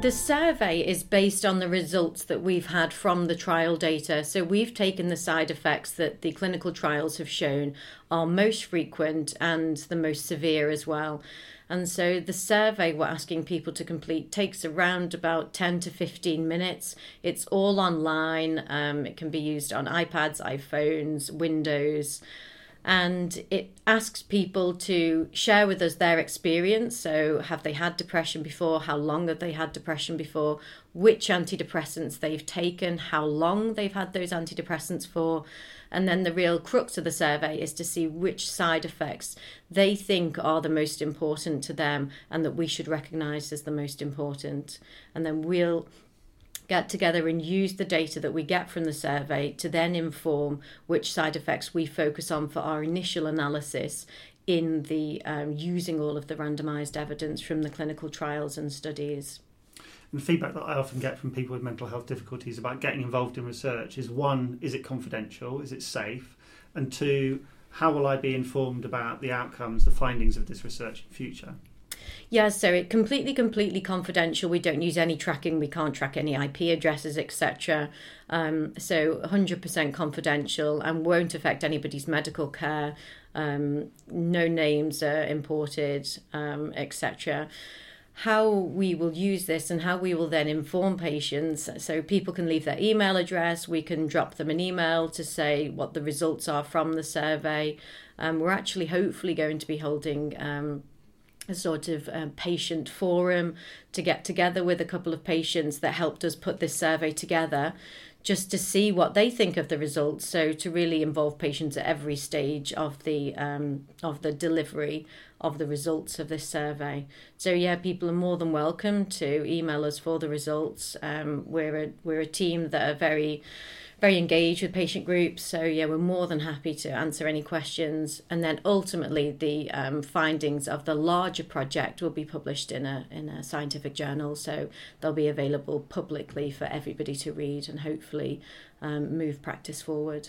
the survey is based on the results that we've had from the trial data. So we've taken the side effects that the clinical trials have shown are most frequent and the most severe as well. And so the survey we're asking people to complete takes around about 10 to 15 minutes. It's all online. Um, it can be used on iPads, iPhones, Windows and it asks people to share with us their experience. So, have they had depression before? How long have they had depression before? Which antidepressants they've taken? How long they've had those antidepressants for? And then the real crux of the survey is to see which side effects they think are the most important to them and that we should recognize as the most important. And then we'll get together and use the data that we get from the survey to then inform which side effects we focus on for our initial analysis in the um, using all of the randomized evidence from the clinical trials and studies. And the feedback that I often get from people with mental health difficulties about getting involved in research is one, is it confidential? Is it safe? And two, how will I be informed about the outcomes, the findings of this research in future? Yeah, so it completely, completely confidential. We don't use any tracking. We can't track any IP addresses, etc. Um, so 100% confidential and won't affect anybody's medical care. Um, no names are imported, um, etc how we will use this and how we will then inform patients. So people can leave their email address, we can drop them an email to say what the results are from the survey. Um, we're actually hopefully going to be holding um, a sort of um, patient forum to get together with a couple of patients that helped us put this survey together just to see what they think of the results. So to really involve patients at every stage of the um, of the delivery of the results of this survey. So yeah people are more than welcome to email us for the results. Um, we're a we're a team that are very very engaged with patient groups. So yeah, we're more than happy to answer any questions. And then ultimately, the um, findings of the larger project will be published in a in a scientific journal. So they'll be available publicly for everybody to read and hopefully um, move practice forward.